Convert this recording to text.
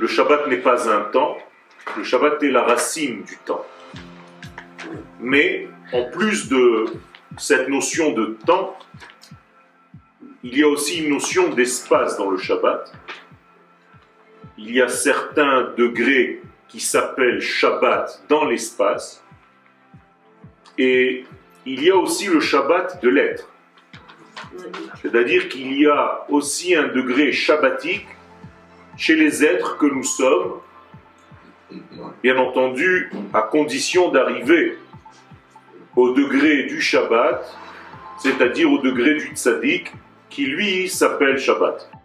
le Shabbat n'est pas un temps, le Shabbat est la racine du temps. Mais en plus de cette notion de temps, il y a aussi une notion d'espace dans le Shabbat. Il y a certains degrés qui s'appellent Shabbat dans l'espace. Et il y a aussi le Shabbat de l'être. C'est-à-dire qu'il y a aussi un degré shabbatique chez les êtres que nous sommes, bien entendu, à condition d'arriver au degré du Shabbat, c'est-à-dire au degré du tzaddik, qui lui s'appelle Shabbat.